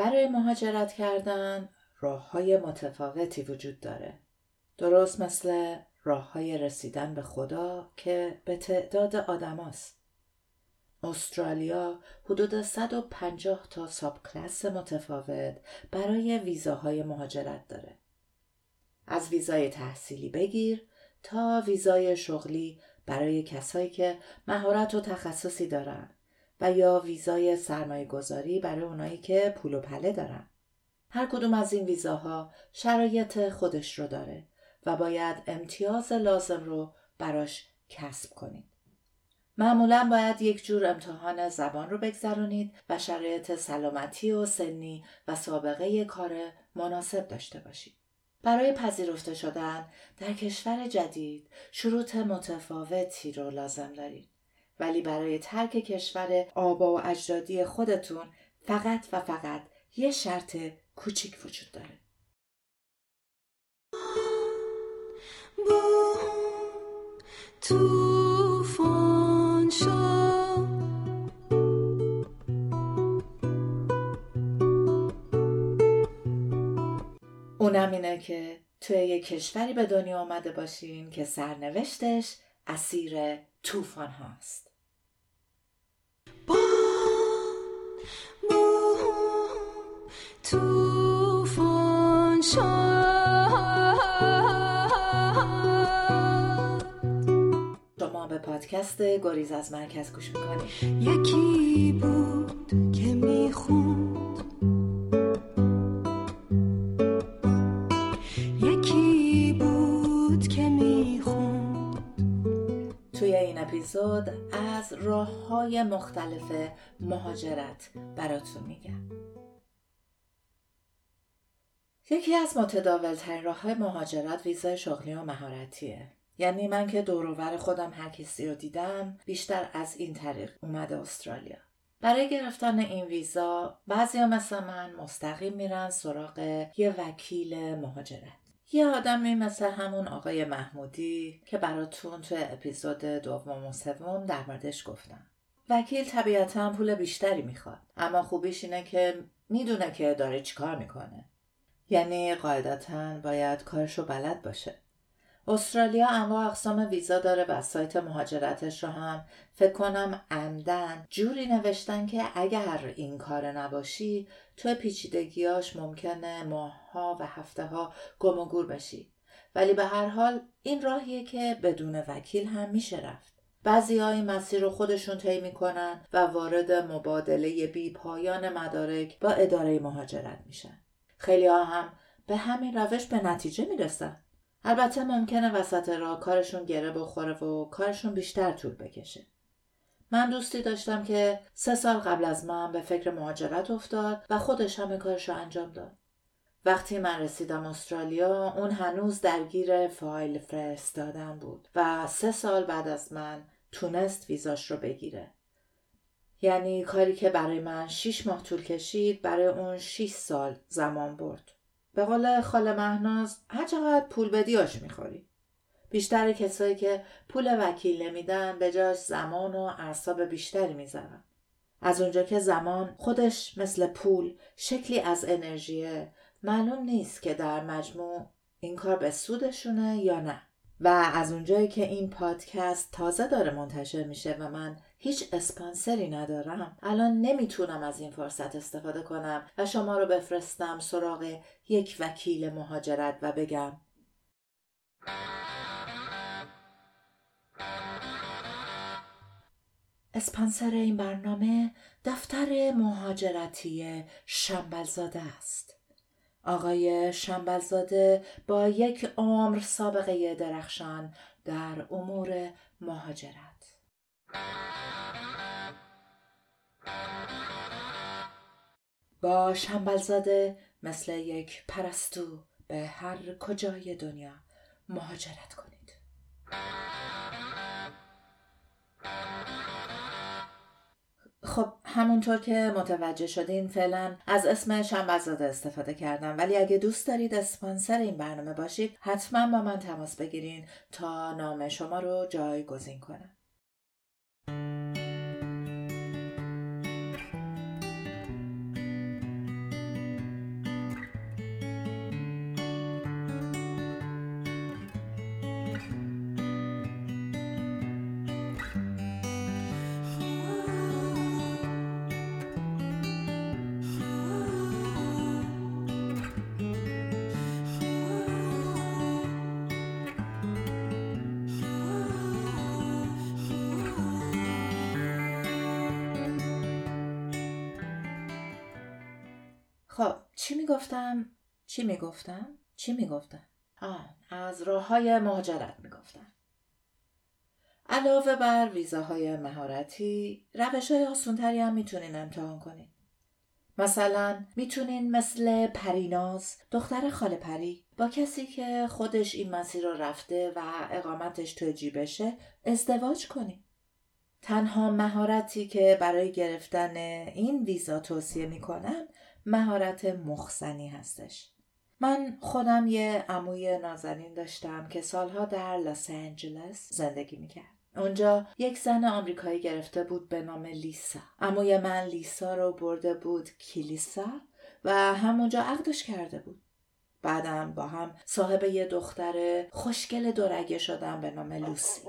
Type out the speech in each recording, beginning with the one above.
برای مهاجرت کردن راه های متفاوتی وجود داره. درست مثل راه های رسیدن به خدا که به تعداد آدماست. استرالیا حدود 150 تا ساب کلاس متفاوت برای ویزاهای مهاجرت داره. از ویزای تحصیلی بگیر تا ویزای شغلی برای کسایی که مهارت و تخصصی دارن و یا ویزای سرمایه گذاری برای اونایی که پول و پله دارن. هر کدوم از این ویزاها شرایط خودش رو داره و باید امتیاز لازم رو براش کسب کنید. معمولا باید یک جور امتحان زبان رو بگذرونید و شرایط سلامتی و سنی و سابقه کار مناسب داشته باشید. برای پذیرفته شدن در کشور جدید شروط متفاوتی رو لازم دارید. ولی برای ترک کشور آبا و اجدادی خودتون فقط و فقط یه شرط کوچیک وجود داره. تو اونم اینه که توی یه کشوری به دنیا آمده باشین که سرنوشتش اسیر طوفان هاست شما به پادکست گریز از مرکز گوش می‌کنید یکی بود که می‌خوند. اپیزود از راه های مختلف مهاجرت براتون میگم. یکی از متداول ترین راه مهاجرت ویزای شغلی و مهارتیه. یعنی من که دورور خودم هر کسی رو دیدم بیشتر از این طریق اومده استرالیا. برای گرفتن این ویزا بعضی ها مثل من مستقیم میرن سراغ یه وکیل مهاجرت. یه آدمی مثل همون آقای محمودی که براتون تو اپیزود دوم و سوم در موردش گفتم. وکیل طبیعتا پول بیشتری می‌خواد اما خوبیش اینه که می‌دونه که داره چیکار می‌کنه. یعنی قاعدتا باید کارشو بلد باشه. استرالیا انواع اقسام ویزا داره و سایت مهاجرتش رو هم فکر کنم عمدن جوری نوشتن که اگر این کار نباشی تو پیچیدگیاش ممکنه ماهها و هفته ها گم و گور بشی. ولی به هر حال این راهیه که بدون وکیل هم میشه رفت. بعضی های این مسیر رو خودشون طی می‌کنن و وارد مبادله بی پایان مدارک با اداره مهاجرت میشن. خیلی ها هم به همین روش به نتیجه می‌رسن البته ممکنه وسط راه کارشون گره بخوره و کارشون بیشتر طول بکشه. من دوستی داشتم که سه سال قبل از من به فکر مهاجرت افتاد و خودش همه کارش رو انجام داد. وقتی من رسیدم استرالیا اون هنوز درگیر فایل فرستادن بود و سه سال بعد از من تونست ویزاش رو بگیره. یعنی کاری که برای من شیش ماه طول کشید برای اون شیش سال زمان برد. به قول خاله مهناز هر پول بدی آش می‌خوری. بیشتر کسایی که پول وکیل نمیدن به جاش زمان و اعصاب بیشتری می‌ذارن از اونجا که زمان خودش مثل پول شکلی از انرژیه معلوم نیست که در مجموع این کار به سودشونه یا نه. و از اونجایی که این پادکست تازه داره منتشر میشه و من هیچ اسپانسری ندارم. الان نمی‌تونم از این فرصت استفاده کنم و شما رو بفرستم سراغ یک وکیل مهاجرت و بگم. اسپانسر این برنامه دفتر مهاجرتی شنبلزاده است. آقای شنبلزاده با یک عمر سابقه درخشان در امور مهاجرت. با شنبلزاده مثل یک پرستو به هر کجای دنیا مهاجرت کنید. خب همونطور که متوجه شدین فعلا از اسم شنبلزاده استفاده کردم. ولی اگه دوست دارید اسپانسر این برنامه باشید حتما با من تماس بگیرین تا نام شما رو جایگزین کنم. Thank you. خب چی می‌گفتم؟ چی می‌گفتم؟ چی می‌گفتم؟ آه از راه های مهاجرت می‌گفتم علاوه بر ویزاهای مهارتی روش های آسونتری هم می‌تونین امتحان کنین مثلا می‌تونین مثل پریناز دختر خاله پری با کسی که خودش این مسیر رو رفته و اقامتش تو جیبشه ازدواج کنین تنها مهارتی که برای گرفتن این ویزا توصیه می‌کنم مهارت مخزنی هستش. من خودم یه عموی نازنین داشتم که سالها در لس آنجلس زندگی می‌کرد. اونجا یک زن آمریکایی گرفته بود به نام لیسا. عموی من لیسا رو برده بود کلیسا و همونجا عقدش کرده بود. بعدم با هم صاحب یه دختر خوشگل دورگه شدم به نام لوسی.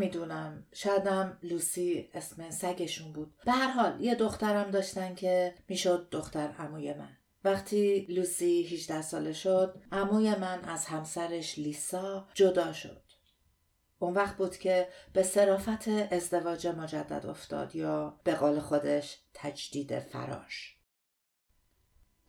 نمی‌دونم. شایدم لوسی اسم سگشون بود. به هر حال یه دخترم داشتن که می‌شد دختر عموی من. وقتی لوسی 18 ساله شد عموی من از همسرش لیسا جدا شد. اون وقت بود که به صرافت ازدواج مجدد افتاد یا به قول خودش تجدید فراش.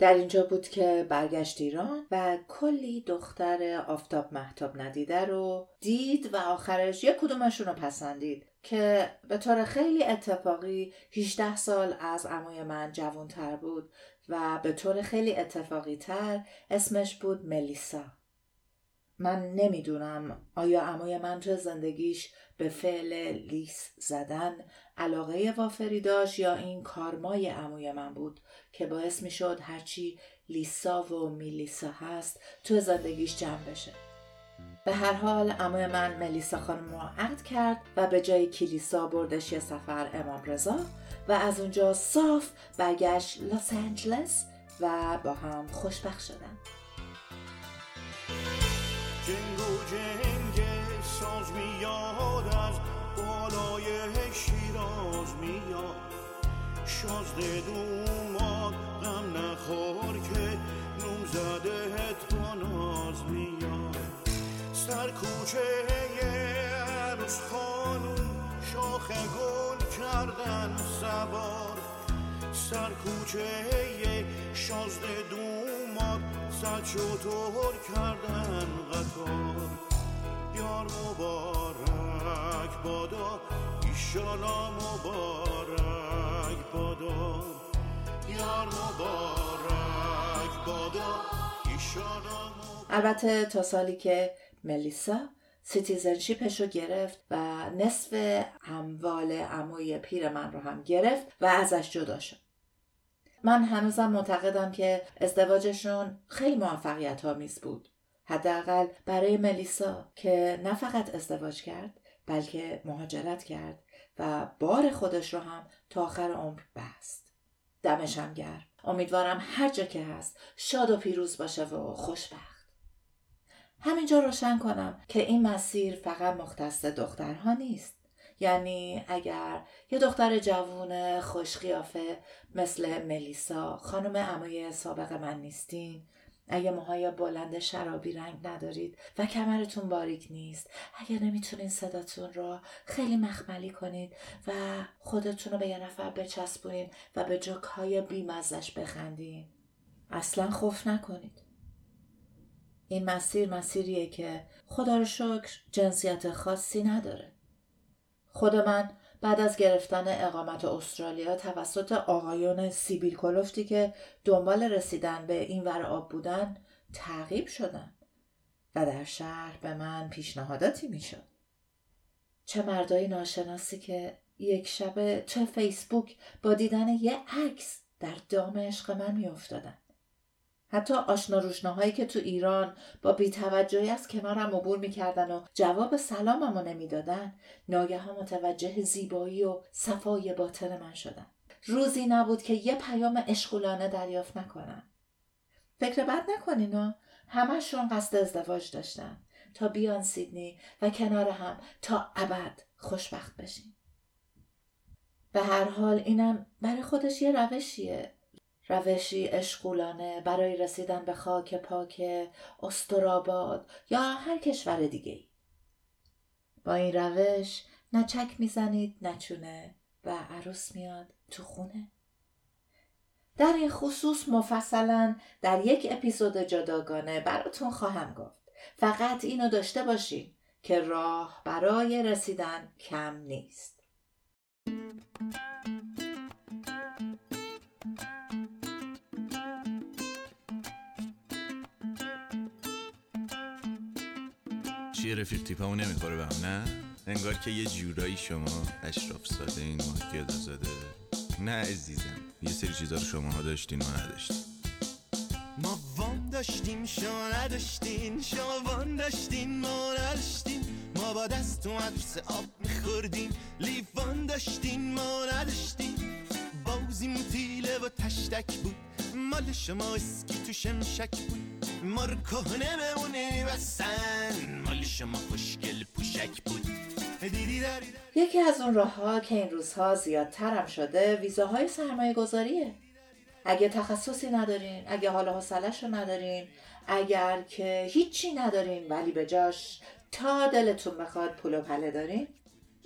در اینجا بود که برگشت ایران و کلی دختر آفتاب محتاب ندیده رو دید و آخرش یک کدومشون رو پسندید که به طور خیلی اتفاقی 18 سال از عموی من جوانتر بود و به طور خیلی اتفاقی تر اسمش بود ملیسا. من نمی‌دونم آیا عموی من تو زندگیش به فعل لیس زدن علاقه وافری داشت یا این کارمای عموی من بود که باعث می شد هرچی لیسا و میلیسا هست تو زندگیش جمع بشه. به هر حال عموی من ملیسا خانم رو عقد کرد و به جای کلیسا بردش یه سفر امام رضا و از اونجا صاف برگشت لس آنجلس و با هم خوشبخت شدن. جنگ ساز میاد از بالای شیراز میاد. شازده دوماد غم نخور که نوم زده با ناز میاد. سر کوچه عروس خانوم شاخ گل کردن سوار. سر کوچه شازده دوماد صد شطور کردن قطار یار مبارک بادا ایشالا مبارک بادا. یار مبارک بادا ایشالا البته تا سالی که ملیسا citizenship ش رو گرفت و نصف اموال عموی پیر من رو هم گرفت و ازش جدا شد. من هنوزم معتقدم که ازدواجشون خیلی موفقیت آمیز بود. حداقل برای ملیسا که نه فقط ازدواج کرد بلکه مهاجرت کرد و بار خودش رو هم تا آخر عمر بست. دمشم گرم. امیدوارم هر جا که هست شاد و پیروز باشه و خوشبخت. همینجا روشن کنم که این مسیر فقط مختص دخترها نیست. یعنی اگر یه دختر جوون خوشقیافه مثل ملیسا خانم امای سابق من نیستین. اگه موهای بلند شرابی رنگ ندارید و کمرتون باریک نیست اگر نمی‌تونین صداتون رو خیلی مخملی کنید و خودتون رو به یه نفر بچسبونید و به جوک های بیمزش بخندین. اصلا خوف نکنید. این مسیر مسیریه که خدا رو شکر جنسیت خاصی نداره. خود من بعد از گرفتن اقامت استرالیا توسط آقایون سیبیل کلفتی که دنبال رسیدن به این ور آب بودن تعقیب شدن و در شهر به من پیشنهاداتی می‌شد. چه مردای ناشناسی که یک شب چه فیسبوک با دیدن یه عکس در دام عشق من میافتادن. حتی آشنا روشناهایی که تو ایران با بیتوجهی از کنارم عبور می‌کردن و جواب سلاممو نمی‌دادن ناگهان متوجه زیبایی و صفای باطن من شدن. روزی نبود که یه پیام اشغولانه دریافت نکنم. فکر بد نکنین همشون قصد ازدواج داشتن. تا بیان سیدنی و کنار هم تا ابد خوشبخت بشین. به هر حال اینم برای خودش یه روشیه. روشی اشغولانه برای رسیدن به خاک پاک استراباد یا هر کشور دیگه با این روش نه چک می‌زنید نه و عروس میاد تو خونه. در این خصوص مفصلا در یک اپیزود جداگانه براتون خواهم گفت. فقط اینو داشته باشین که راه برای رسیدن کم نیست. چیه رفیق تیپمون نمی‌خوره به هم نه؟ انگار که یه جورایی شما اشراف ساده این ماه زاده نه عزیزم یه سری چیزا رو شما داشتین ما نداشتین. ما وان داشتیم شما نداشتین شما وان داشتین ما نداشتین. ما با دست تو مدرسه آب میخوردیم. لیوان داشتین ما نداشتین بازیم تیله و تشتک بود. مال شما اسکی تو شمشک بود ما رو کهنه بمونه بسن مال شما خوشگل پوشک بود یکی از اون راه ها که این روزها زیادترم شده ویزاهای سرمایه گذاریه اگه تخصصی ندارین اگه حالا حسلش رو ندارین اگر که هیچی ندارین ولی به جاش تا دلتون بخواد پول و پله دارین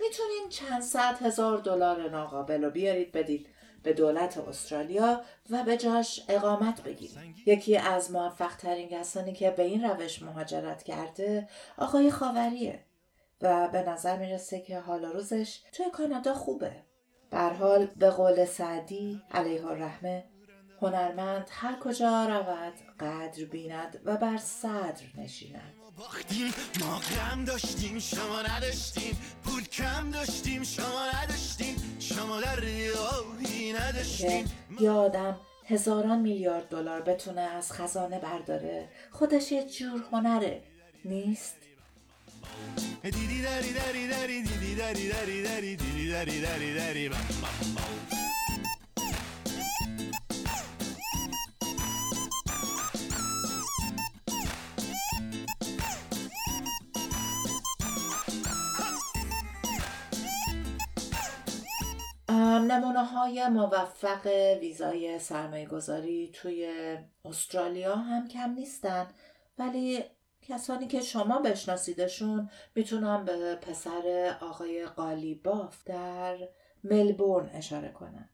می‌تونین چند صد هزار دلار ناقابل رو بیارید بدید. به دولت استرالیا و به جاش اقامت بگیرید یکی از موفق ترین کسانی که به این روش مهاجرت کرده آقای خاوریه و به نظر می‌رسه که حالا روزش توی کانادا خوبه. بر حال به قول سعدی علیه الرحمه هنرمند هر کجا رود قدر بیند و بر صدر نشیند. باختیم ما غم داشتیم شما نداشتیم. پول کم داشتیم شما نداشتیم. شما در نداشتیم. یادم هزاران میلیارد دلار بتونه از خزانه برداره. خودش یه جور هنره. نیست؟ دیدی داری داری داری دیدی داری داری داری دیدی داری داری داری نمونه های موفق ویزای سرمایه گذاری توی استرالیا هم کم نیستن ولی کسانی که شما بشناسیدشون می‌تونم به پسر آقای قالیباف در ملبورن اشاره کنم.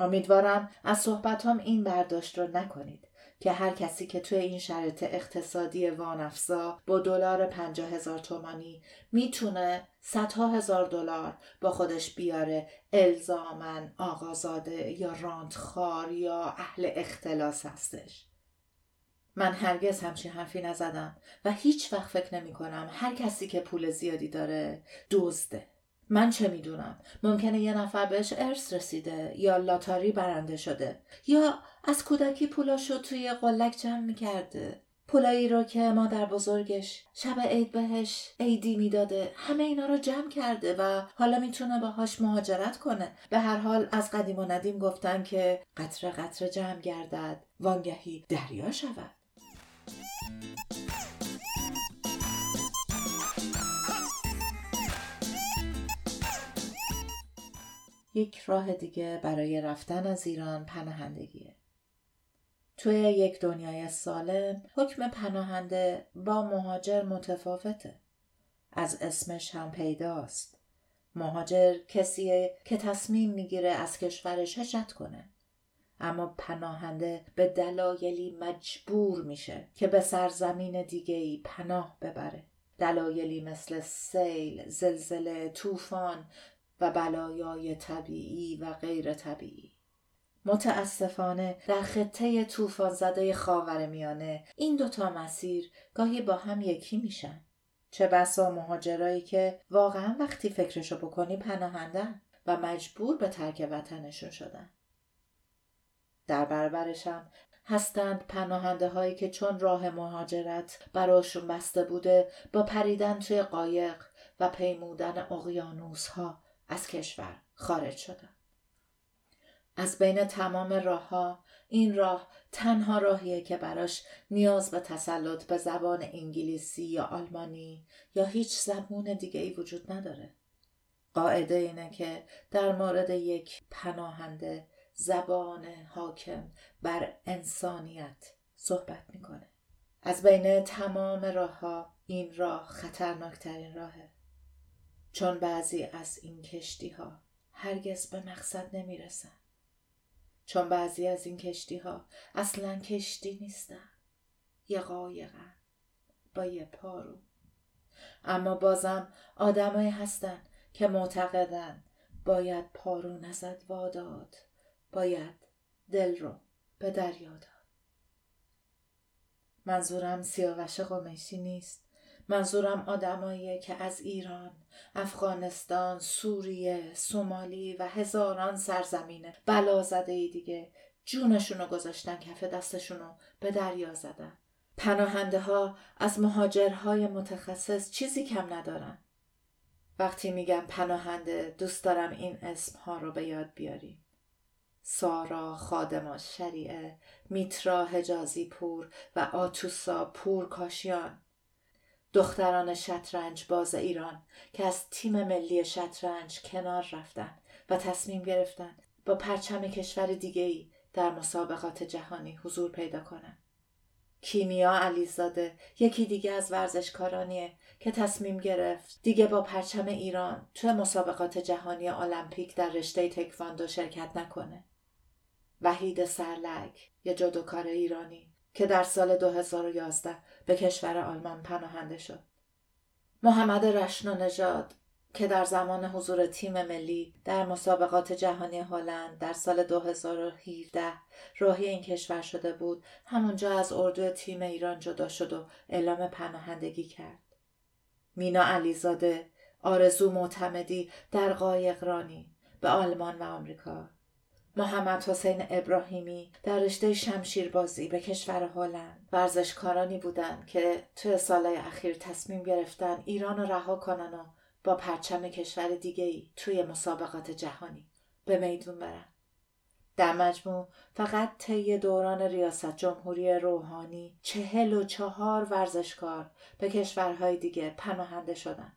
امیدوارم از صحبتام این برداشت رو نکنید که هر کسی که توی این شرط اقتصادی وانفزا با دلار پنجاه هزار تومانی می‌تونه صدها هزار دلار با خودش بیاره الزامن آقازاده یا رانتخار یا اهل اختلاس هستش. من هرگز همچین حرفی نزدم و هیچ وقت فکر نمی کنم هر کسی که پول زیادی داره دزده. من چه می‌دونم؟ ممکنه یه نفر بهش ارث رسیده یا لاتاری برنده شده. یا از کودکی پولاشو توی قلک جمع می‌کرده. پولایی رو که مادر بزرگش شب عید بهش عیدی می‌داده همه اینا رو جمع کرده و حالا می‌تونه باهاش مهاجرت کنه. به هر حال از قدیم و ندیم گفتن که قطره قطره جمع گردد وانگهی دریا شود. یک راه دیگه برای رفتن از ایران پناهندگیه. توی یک دنیای سالم حکم پناهنده با مهاجر متفاوته. از اسمش هم پیداست. مهاجر کسیه که تصمیم می‌گیره از کشورش هجرت کنه. اما پناهنده به دلایلی مجبور میشه که به سرزمین دیگه ای پناه ببره. دلایلی مثل سیل، زلزله، طوفان و بلایای طبیعی و غیر طبیعی. متاسفانه در خطه طوفان زده خاور میانه این دوتا مسیر گاهی با هم یکی میشن. چه بسا مهاجرایی که واقعا وقتی فکرشو بکنی پناهندن و مجبور به ترک وطنشون شدن. در برابرشم هستند پناهنده هایی که چون راه مهاجرت براشون بسته بوده با پریدن توی قایق و پیمودن اقیانوس ها از کشور خارج شدن. از بین تمام راه ها این راه تنها راهیه که براش نیاز به تسلط به زبان انگلیسی یا آلمانی یا هیچ زبون دیگه ای وجود نداره. قاعده اینه که در مورد یک پناهنده زبان حاکم بر انسانیت صحبت می‌کنه از بین تمام راه ها این راه خطرناکترین راهه چون بعضی از این کشتی ها هرگز به مقصد نمی‌رسن. چون بعضی از این کشتی ها اصلا کشتی نیستن. یه قایقن. با یه پارو. اما بازم آدمایی هستن که معتقدن باید پارو نزد واداد. باید دل رو به دریا داد. منظورم سیاوش قمیشی نیست. منظورم آدمایی که از ایران، افغانستان، سوریه، سومالی و هزاران سرزمین بلا زده ای دیگه جونشونو گذاشتن کف دستشونو به دریا زدن. پناهنده ها از مهاجرهای متخصص چیزی کم ندارن. وقتی میگم پناهنده دوست دارم این اسم ها رو به یاد بیاریم. سارا خادما شریعه، میترا حجازی پور و آتوسا پور کاشیان دختران شطرنج باز ایران که از تیم ملی شطرنج کنار رفتن و تصمیم گرفتن با پرچم کشور دیگه ای در مسابقات جهانی حضور پیدا کنن. کیمیا علیزاده یکی دیگه از ورزشکارانیه که تصمیم گرفت دیگه با پرچم ایران توی مسابقات جهانی المپیک در رشته تکواندو شرکت نکنه. وحید سرلک یه جدوکار ایرانی که در سال 2011 به کشور آلمان پناهنده شد. محمد رشنا نژاد که در زمان حضور تیم ملی در مسابقات جهانی هلند در سال 2017 راهی این کشور شده بود همونجا از اردو تیم ایران جدا شد و اعلام پناهندگی کرد مینا علیزاده آرزو معتمدی در قایقرانی به آلمان و آمریکا محمد حسین ابراهیمی در رشته شمشیربازی به کشور هلند ورزشکارانی بودند که توی سالهای اخیر تصمیم گرفتن ایران رو رها کنن و با پرچم کشور دیگه ای توی مسابقات جهانی به میدون برن. در مجموع فقط طی دوران ریاست جمهوری روحانی چهل و چهار ورزشکار به کشورهای دیگه پناهنده شدن.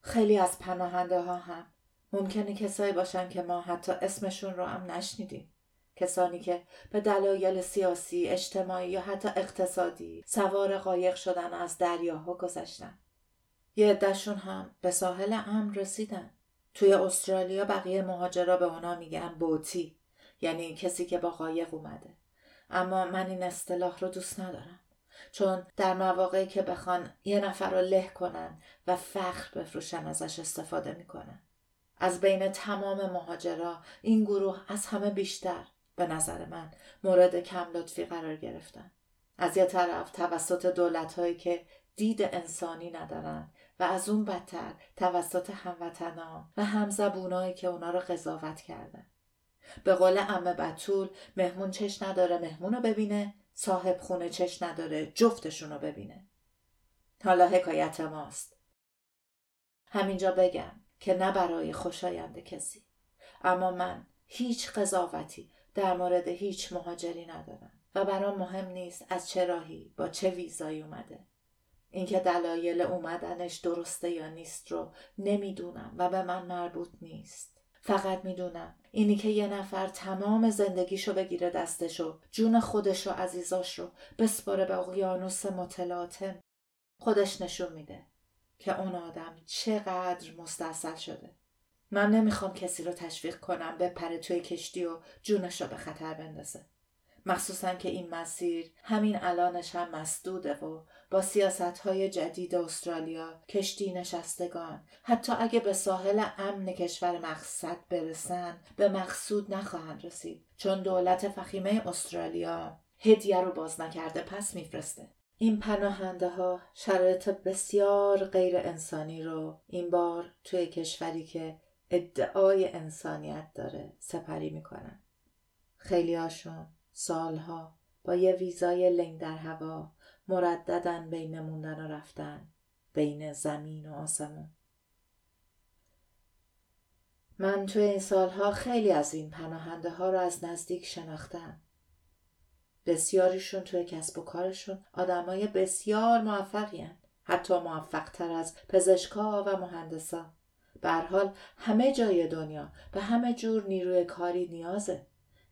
خیلی از پناهنده ها هم ممکنه کسایی باشن که ما حتی اسمشون رو هم نشنیدیم. کسانی که به دلایل سیاسی، اجتماعی یا حتی اقتصادی سوار قایق شدن از دریاها گذشتن. یه عدهشون هم به ساحل امن رسیدن. توی استرالیا بقیه مهاجرا به اونا میگن بوتی یعنی کسی که با قایق اومده. اما من این اصطلاح رو دوست ندارم. چون در مواقعی که بخوان یه نفر رو له کنن و فخر بفروشن ازش استفاده می‌کنن. از بین تمام مهاجرا این گروه از همه بیشتر به نظر من مورد کم لطفی قرار گرفتن. از یه طرف توسط دولت هایی که دید انسانی ندارن و از اون بدتر توسط هموطنا و همزبونایی که اونا رو قضاوت کردن. به قول امه بطول مهمون چش نداره مهمون رو ببینه صاحب خونه چش نداره جفتشون رو ببینه. حالا حکایت ماست. همینجا بگم که نه برای خوشایند کسی. اما من هیچ قضاوتی در مورد هیچ مهاجری ندارم و برام مهم نیست از چه راهی با چه ویزایی اومده. اینکه دلایل اومدنش درسته یا نیست رو نمی‌دونم و به من مربوط نیست. فقط می‌دونم اینی که یه نفر تمام زندگیشو بگیره دستشو جون خودش و عزیزاش رو بسپاره به اقیانوس متلاطم خودش نشون میده. که اون آدم چقدر مستصل شده. من نمی‌خوام کسی رو تشویق کنم بپره توی کشتی و جونش رو به خطر بندازه. مخصوصا که این مسیر همین الانش هم مسدوده و با سیاست های جدید استرالیا کشتی نشستگان حتی اگه به ساحل امن کشور مقصد برسن به مقصود نخواهند رسید. چون دولت فخیمه استرالیا هدیه رو باز نکرده پس میفرسته. این پناهنده ها شرایط بسیار غیر انسانی رو این بار توی کشوری که ادعای انسانیت داره سپری می‌کنن. خیلی هاشون سالها با یه ویزای لنگ در هوا مرددن بین موندن و رفتن بین زمین و آسمون. من توی این سالها خیلی از این پناهنده ها رو از نزدیک شناختم. بسیاریشون توی کسب و کارشون آدمای بسیار موفقی هن. حتی موفقتر از پزشکا و مهندسا. به حال همه جای دنیا به همه جور نیروی کاری نیازه.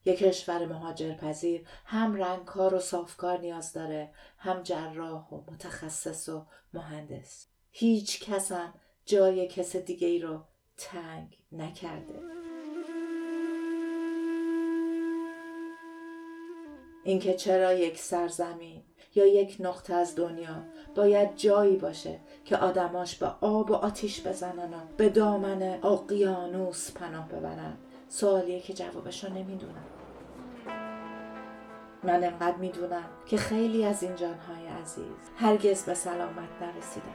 یک کشور مهاجر پذیر هم رنگکار و صافکار نیاز داره هم جراح و متخصص و مهندس. هیچ کسم جای کس دیگه ای رو تنگ نکرده. اینکه چرا یک سرزمین یا یک نقطه از دنیا باید جایی باشه که آدماش به آب و آتیش بزنن و به دامن اقیانوس پناه ببرن. سوالیه که جوابشو نمی‌دونم. من انقدر می‌دونم که خیلی از این جانهای عزیز هرگز به سلامت نرسیدن.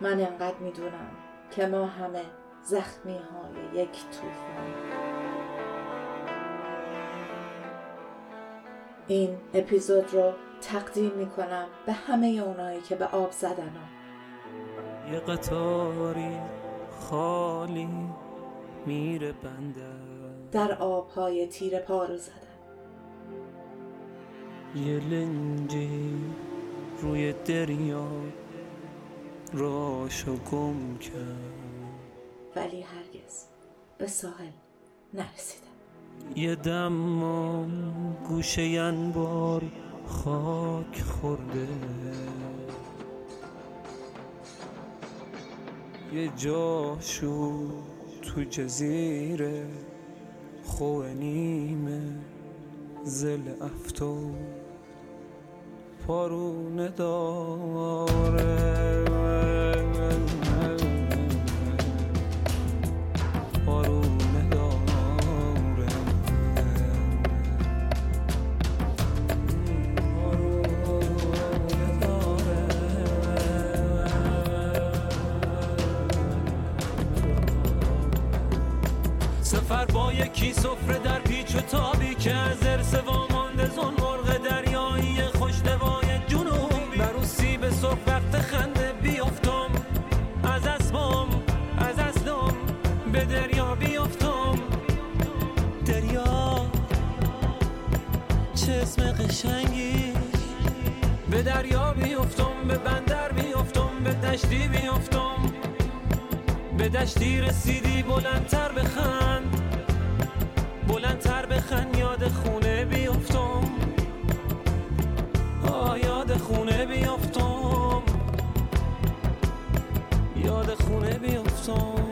من انقدر می‌دونم که ما همه زخمی های یک توفان این اپیزود رو تقدیم می‌کنم به همه اونایی که به آب زدن یه قطاری خالی میره بنده. در آبهای تیر پارو زدن. یه لنجی روی دریا راشو گم کرد. ولی هرگز به ساحل نرسیدن. یه دم گوشه انبار خاک خورده. یه جاشو تو جزیره خوه نیمه زل افتو پارونه داره یکی سفره در پیچ و تابی که از ارس وامانده زون مرغ دریایی خوشدوای جنوبی. بر سیب سرخ وقت خنده بیافتم. از اسبام از اسلام به دریا بیافتم. دریا چه اسم قشنگی. به دریا بیافتم به بندر بیافتم به دشتی بیافتم. به دشتی رسیدی بلندتر بخند. بلندتر بخن یاد خونه بیافتم. آه یاد خونه بیافتم. یاد خونه بیافتم.